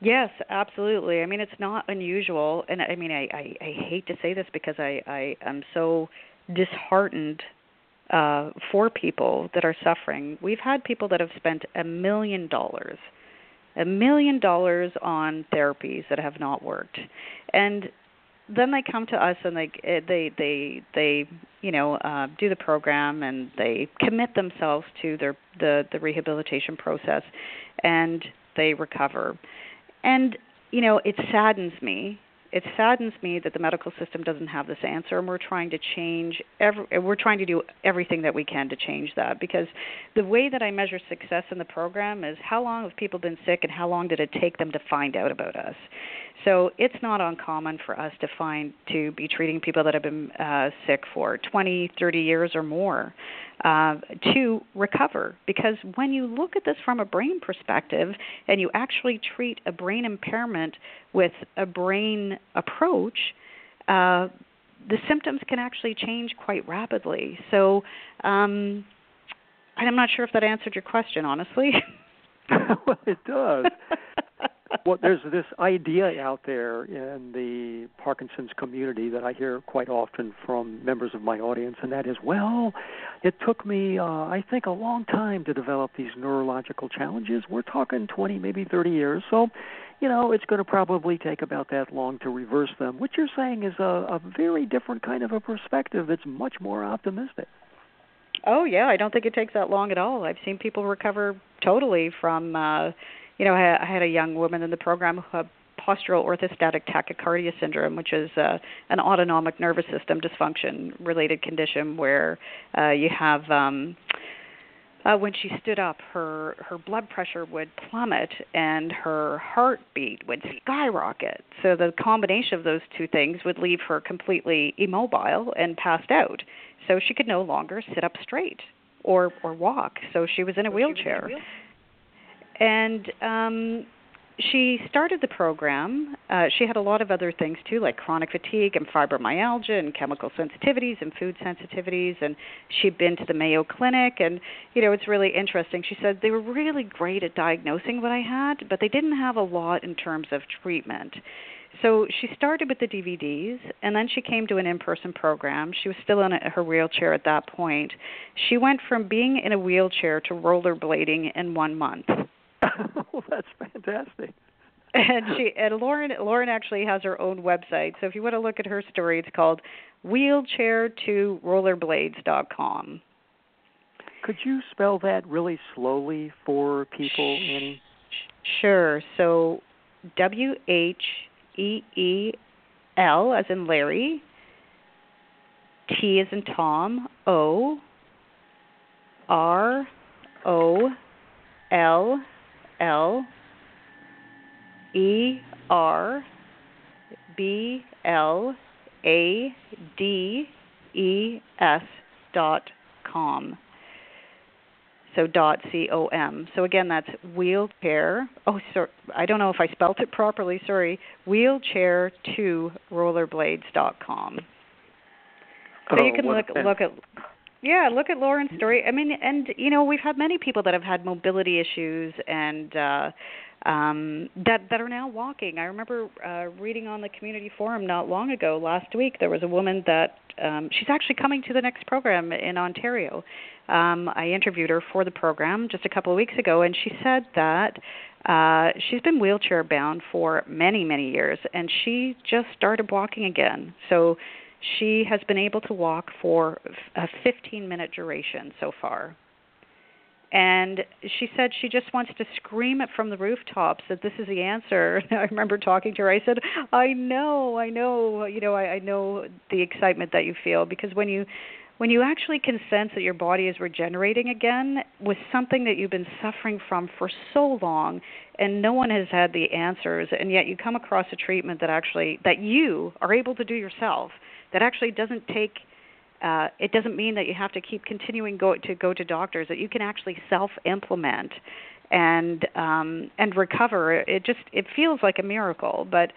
Yes, absolutely. I mean, it's not unusual, and I mean, I I, I hate to say this because I I am so disheartened uh, for people that are suffering. We've had people that have spent a million dollars, a million dollars on therapies that have not worked, and then they come to us and they eh, they they they you know uh, do the program and they commit themselves to their the the rehabilitation process, and they recover and you know, it saddens me. It saddens me that the medical system doesn't have this answer, and we're trying to change. Every, we're trying to do everything that we can to change that. Because the way that I measure success in the program is how long have people been sick, and how long did it take them to find out about us. So it's not uncommon for us to find to be treating people that have been uh, sick for 20, 30 years or more uh, to recover. Because when you look at this from a brain perspective and you actually treat a brain impairment with a brain approach, uh, the symptoms can actually change quite rapidly. So, um, I'm not sure if that answered your question, honestly. well, it does. well, there's this idea out there in the Parkinson's community that I hear quite often from members of my audience, and that is, well, it took me, uh, I think, a long time to develop these neurological challenges. We're talking 20, maybe 30 years. So, you know, it's going to probably take about that long to reverse them. What you're saying is a, a very different kind of a perspective that's much more optimistic. Oh yeah, I don't think it takes that long at all. I've seen people recover totally from uh you know, I, I had a young woman in the program who had postural orthostatic tachycardia syndrome, which is uh, an autonomic nervous system dysfunction related condition where uh, you have um, uh, when she stood up, her her blood pressure would plummet and her heartbeat would skyrocket. So the combination of those two things would leave her completely immobile and passed out. So she could no longer sit up straight or or walk. So she was in a wheelchair and um she started the program. Uh, she had a lot of other things too, like chronic fatigue and fibromyalgia and chemical sensitivities and food sensitivities. And she'd been to the Mayo Clinic, and you know it's really interesting. She said they were really great at diagnosing what I had, but they didn't have a lot in terms of treatment. So she started with the DVDs, and then she came to an in-person program. She was still in a, her wheelchair at that point. She went from being in a wheelchair to rollerblading in one month oh, that's fantastic. And she and Lauren Lauren actually has her own website. So if you want to look at her story, it's called wheelchair to rollerblades.com. Could you spell that really slowly for people, Annie? Sure. So W H E E L as in Larry, T as in Tom, O R O L L E R B L A D E S dot com. So dot C O M. So again, that's wheelchair. Oh, sorry, I don't know if I spelt it properly. Sorry, wheelchair to rollerblades dot com. So oh, you can look look at yeah, look at Lauren's story. I mean, and you know, we've had many people that have had mobility issues and uh um that that are now walking. I remember uh reading on the community forum not long ago last week there was a woman that um she's actually coming to the next program in Ontario. Um I interviewed her for the program just a couple of weeks ago and she said that uh she's been wheelchair bound for many many years and she just started walking again. So she has been able to walk for a 15 minute duration so far. And she said she just wants to scream it from the rooftops that this is the answer. I remember talking to her. I said, "I know, I know, you know, I, I know the excitement that you feel because when you when you actually can sense that your body is regenerating again with something that you've been suffering from for so long and no one has had the answers and yet you come across a treatment that actually that you are able to do yourself that actually doesn't take uh, it doesn't mean that you have to keep continuing go to go to doctors that you can actually self implement and um and recover it just it feels like a miracle but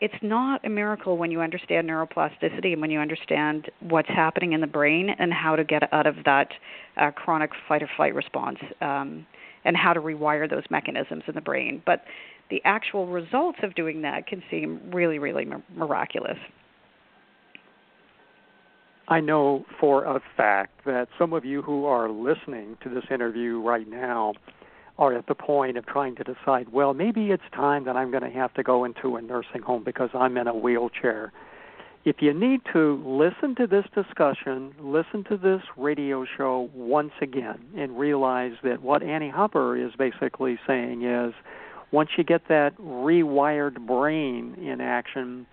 it's not a miracle when you understand neuroplasticity and when you understand what's happening in the brain and how to get out of that uh, chronic fight or flight response um, and how to rewire those mechanisms in the brain. But the actual results of doing that can seem really, really miraculous. I know for a fact that some of you who are listening to this interview right now are at the point of trying to decide, well, maybe it's time that I'm going to have to go into a nursing home because I'm in a wheelchair. If you need to listen to this discussion, listen to this radio show once again and realize that what Annie Hopper is basically saying is once you get that rewired brain in action,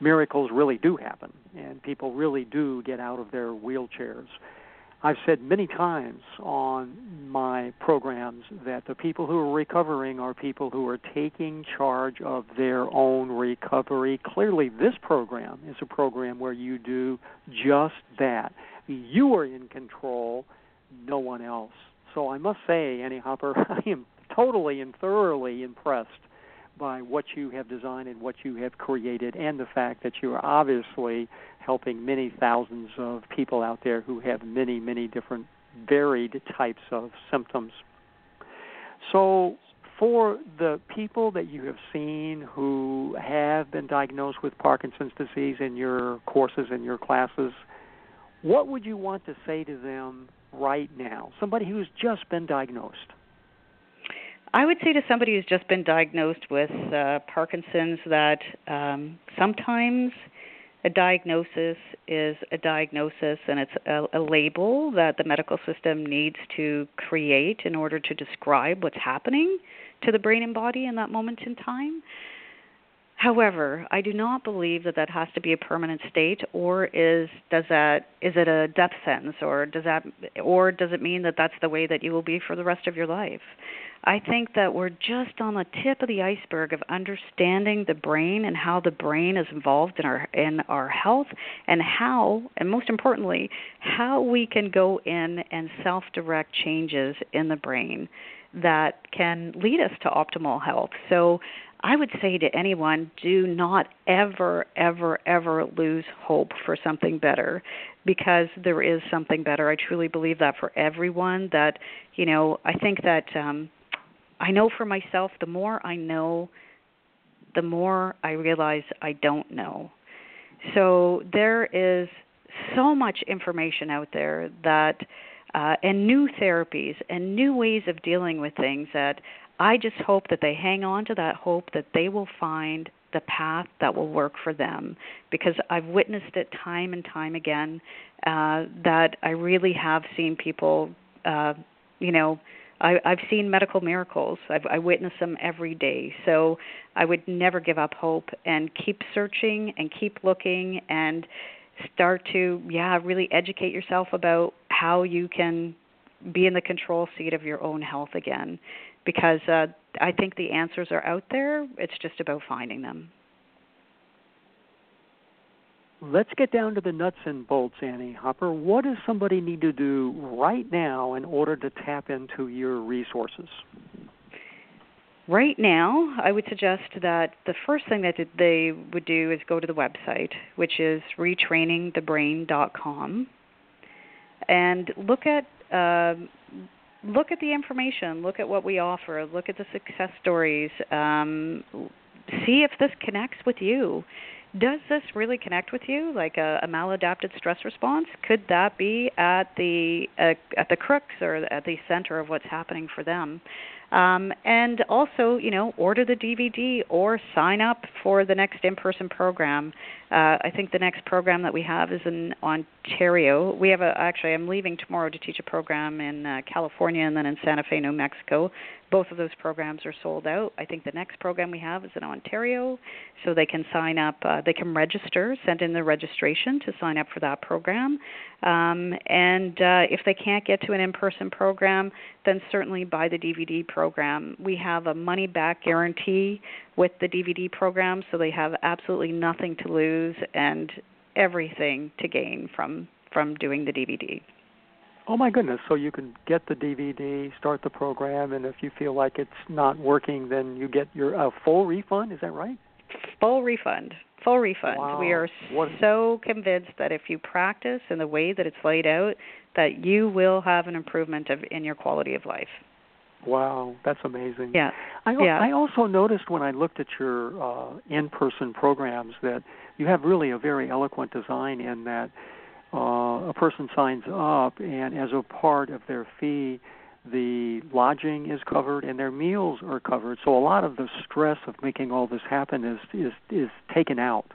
miracles really do happen and people really do get out of their wheelchairs. I've said many times on my programs that the people who are recovering are people who are taking charge of their own recovery. Clearly, this program is a program where you do just that. You are in control, no one else. So I must say, Annie Hopper, I am totally and thoroughly impressed by what you have designed and what you have created, and the fact that you are obviously helping many thousands of people out there who have many, many different varied types of symptoms. So, for the people that you have seen who have been diagnosed with Parkinson's disease in your courses and your classes, what would you want to say to them right now? Somebody who's just been diagnosed. I would say to somebody who's just been diagnosed with uh, Parkinson's that um, sometimes a diagnosis is a diagnosis and it's a, a, label that the medical system needs to create in order to describe what's happening to the brain and body in that moment in time. However, I do not believe that that has to be a permanent state, or is does that is it a death sentence, or does that or does it mean that that's the way that you will be for the rest of your life? I think that we're just on the tip of the iceberg of understanding the brain and how the brain is involved in our in our health, and how, and most importantly, how we can go in and self-direct changes in the brain that can lead us to optimal health. So I would say to anyone, do not ever, ever, ever lose hope for something better because there is something better. I truly believe that for everyone. That, you know, I think that um, I know for myself, the more I know, the more I realize I don't know. So there is so much information out there that, uh, and new therapies and new ways of dealing with things that I just hope that they hang on to that hope that they will find the path that will work for them because I've witnessed it time and time again uh, that I really have seen people, uh, you know, I, I've seen medical miracles. I've, I witness them every day. So I would never give up hope and keep searching and keep looking and start to, yeah, really educate yourself about how you can be in the control seat of your own health again because uh, I think the answers are out there. It's just about finding them. Let's get down to the nuts and bolts, Annie Hopper. What does somebody need to do right now in order to tap into your resources? Right now, I would suggest that the first thing that they would do is go to the website, which is retrainingthebrain.com, and look at uh, look at the information, look at what we offer, look at the success stories, um, see if this connects with you. Does this really connect with you, like a, a maladapted stress response? Could that be at the uh, at the crux or at the center of what's happening for them? Um, and also, you know, order the DVD or sign up for the next in-person program. Uh, I think the next program that we have is in Ontario. We have a actually, I'm leaving tomorrow to teach a program in uh, California and then in Santa Fe, New Mexico. Both of those programs are sold out. I think the next program we have is in Ontario, so they can sign up. Uh, they can register, send in their registration to sign up for that program. Um, and uh, if they can't get to an in-person program, then certainly buy the DVD program. We have a money-back guarantee with the DVD program, so they have absolutely nothing to lose and everything to gain from from doing the DVD. Oh my goodness! So you can get the DVD, start the program, and if you feel like it's not working, then you get your uh, full refund. Is that right? Full refund. Full refund. Wow. We are what? so convinced that if you practice in the way that it's laid out, that you will have an improvement of in your quality of life. Wow, that's amazing. Yeah. I, yeah. I also noticed when I looked at your uh, in-person programs that you have really a very eloquent design in that uh, a person signs up and as a part of their fee the lodging is covered and their meals are covered. So a lot of the stress of making all this happen is is is taken out.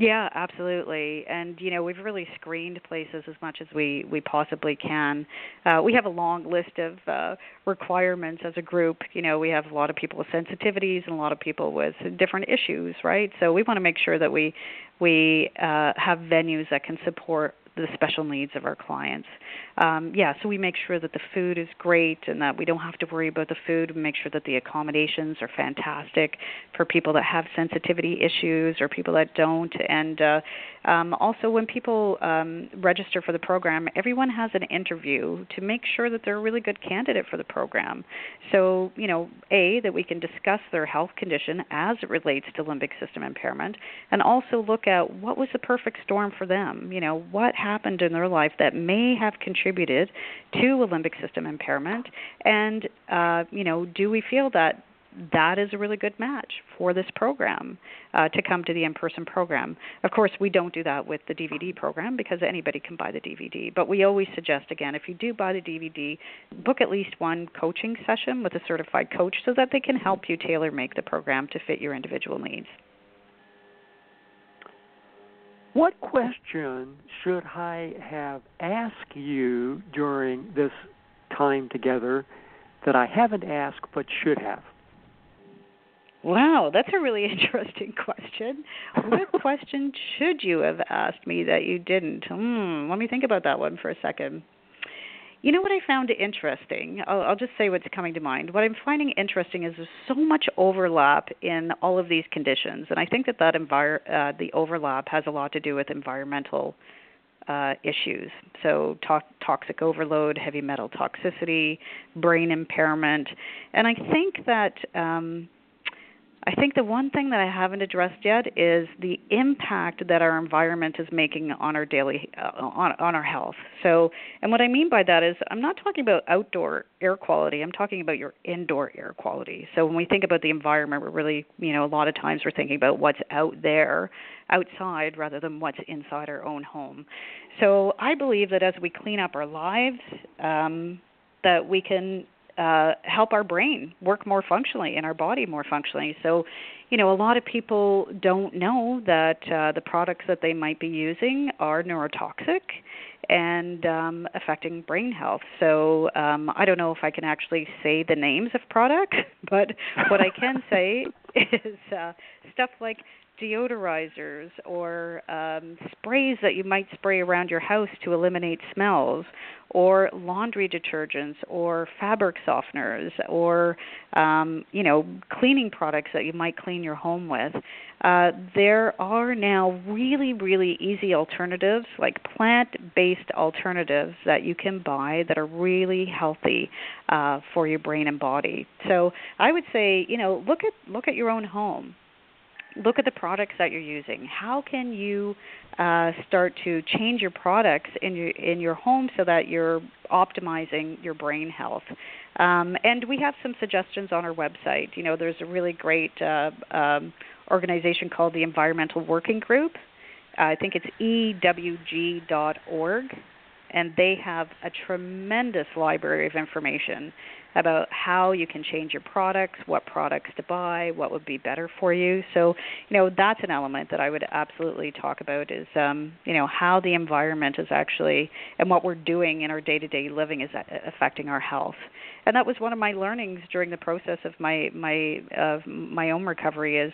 Yeah, absolutely. And you know, we've really screened places as much as we we possibly can. Uh, we have a long list of uh, requirements as a group. You know, we have a lot of people with sensitivities and a lot of people with different issues, right? So we want to make sure that we we uh, have venues that can support the special needs of our clients. Um, yeah, so we make sure that the food is great and that we don't have to worry about the food. We make sure that the accommodations are fantastic for people that have sensitivity issues or people that don't. And uh, um, also, when people um, register for the program, everyone has an interview to make sure that they're a really good candidate for the program. So, you know, A, that we can discuss their health condition as it relates to limbic system impairment, and also look at what was the perfect storm for them. You know, what happened in their life that may have contributed to a limbic system impairment, and, uh, you know, do we feel that that is a really good match for this program uh, to come to the in person program. Of course, we don't do that with the DVD program because anybody can buy the DVD. But we always suggest, again, if you do buy the DVD, book at least one coaching session with a certified coach so that they can help you tailor make the program to fit your individual needs. What question should I have asked you during this time together that I haven't asked but should have? Wow, that's a really interesting question. What question should you have asked me that you didn't? Hmm, let me think about that one for a second. You know what I found interesting? I'll, I'll just say what's coming to mind. What I'm finding interesting is there's so much overlap in all of these conditions, and I think that that envir- uh, the overlap has a lot to do with environmental uh, issues. So, to- toxic overload, heavy metal toxicity, brain impairment, and I think that. Um, I think the one thing that I haven't addressed yet is the impact that our environment is making on our daily uh, on on our health. So, and what I mean by that is I'm not talking about outdoor air quality. I'm talking about your indoor air quality. So when we think about the environment, we're really, you know, a lot of times we're thinking about what's out there, outside rather than what's inside our own home. So I believe that as we clean up our lives, um, that we can uh, help our brain work more functionally and our body more functionally. So, you know, a lot of people don't know that uh, the products that they might be using are neurotoxic and um, affecting brain health. So, um, I don't know if I can actually say the names of products, but what I can say is uh, stuff like deodorizers or um, sprays that you might spray around your house to eliminate smells, or laundry detergents, or fabric softeners, or um, you know cleaning products that you might clean your home with. Uh, there are now really, really easy alternatives, like plant-based alternatives that you can buy that are really healthy uh, for your brain and body. So I would say, you know, look at look at your own home look at the products that you're using. How can you uh, start to change your products in your in your home so that you're optimizing your brain health? Um, and we have some suggestions on our website. You know, there's a really great uh, um, organization called the Environmental Working Group. Uh, I think it's ewg.org, and they have a tremendous library of information about how you can change your products, what products to buy, what would be better for you. So, you know, that's an element that I would absolutely talk about is, um, you know, how the environment is actually and what we're doing in our day-to-day living is affecting our health. And that was one of my learnings during the process of my my of my own recovery is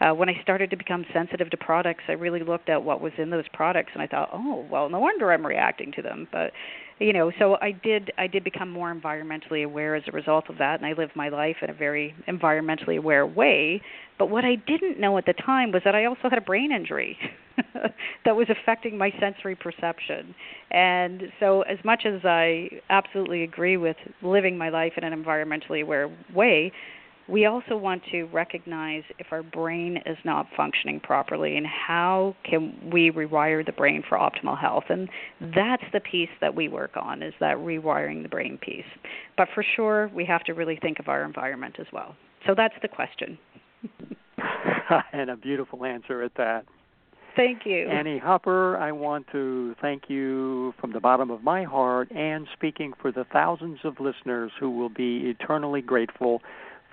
uh, when I started to become sensitive to products, I really looked at what was in those products and I thought, oh, well, no wonder I'm reacting to them. But you know so i did i did become more environmentally aware as a result of that and i lived my life in a very environmentally aware way. But what i didn't know at the time was that i also had a brain injury that was affecting my sensory perception. And so as much as i absolutely agree with living my life in an environmentally aware way we also want to recognize if our brain is not functioning properly and how can we rewire the brain for optimal health. And that's the piece that we work on is that rewiring the brain piece. But for sure we have to really think of our environment as well. So that's the question. And a beautiful answer at that. Thank you. Annie Hopper, I want to thank you from the bottom of my heart and speaking for the thousands of listeners who will be eternally grateful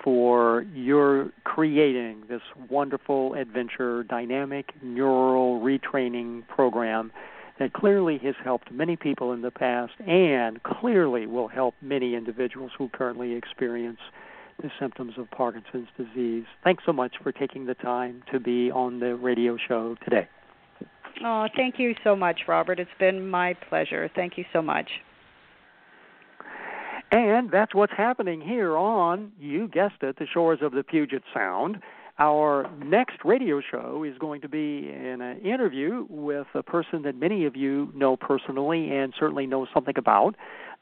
for your creating this wonderful adventure dynamic neural retraining program that clearly has helped many people in the past and clearly will help many individuals who currently experience the symptoms of Parkinson's disease. Thanks so much for taking the time to be on the radio show today. Oh, thank you so much, Robert. It's been my pleasure. Thank you so much. And that's what's happening here on, you guessed it, the shores of the Puget Sound. Our next radio show is going to be in an uh, interview with a person that many of you know personally and certainly know something about,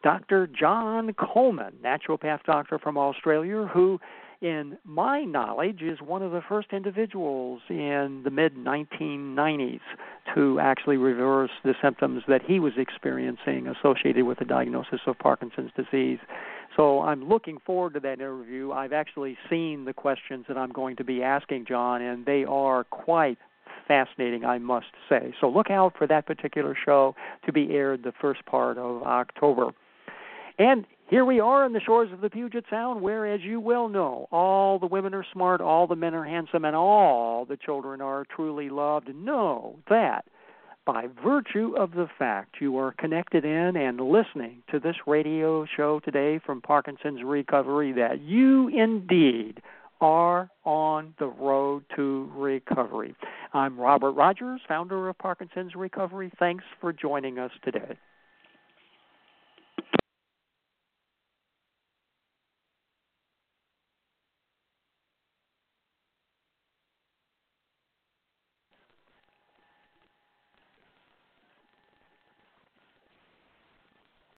Dr. John Coleman, naturopath doctor from Australia, who in my knowledge, is one of the first individuals in the mid 1990s to actually reverse the symptoms that he was experiencing associated with the diagnosis of Parkinson's disease. So I'm looking forward to that interview. I've actually seen the questions that I'm going to be asking John, and they are quite fascinating, I must say. So look out for that particular show to be aired the first part of October. And here we are on the shores of the Puget Sound, where, as you well know, all the women are smart, all the men are handsome, and all the children are truly loved. Know that by virtue of the fact you are connected in and listening to this radio show today from Parkinson's Recovery, that you indeed are on the road to recovery. I'm Robert Rogers, founder of Parkinson's Recovery. Thanks for joining us today.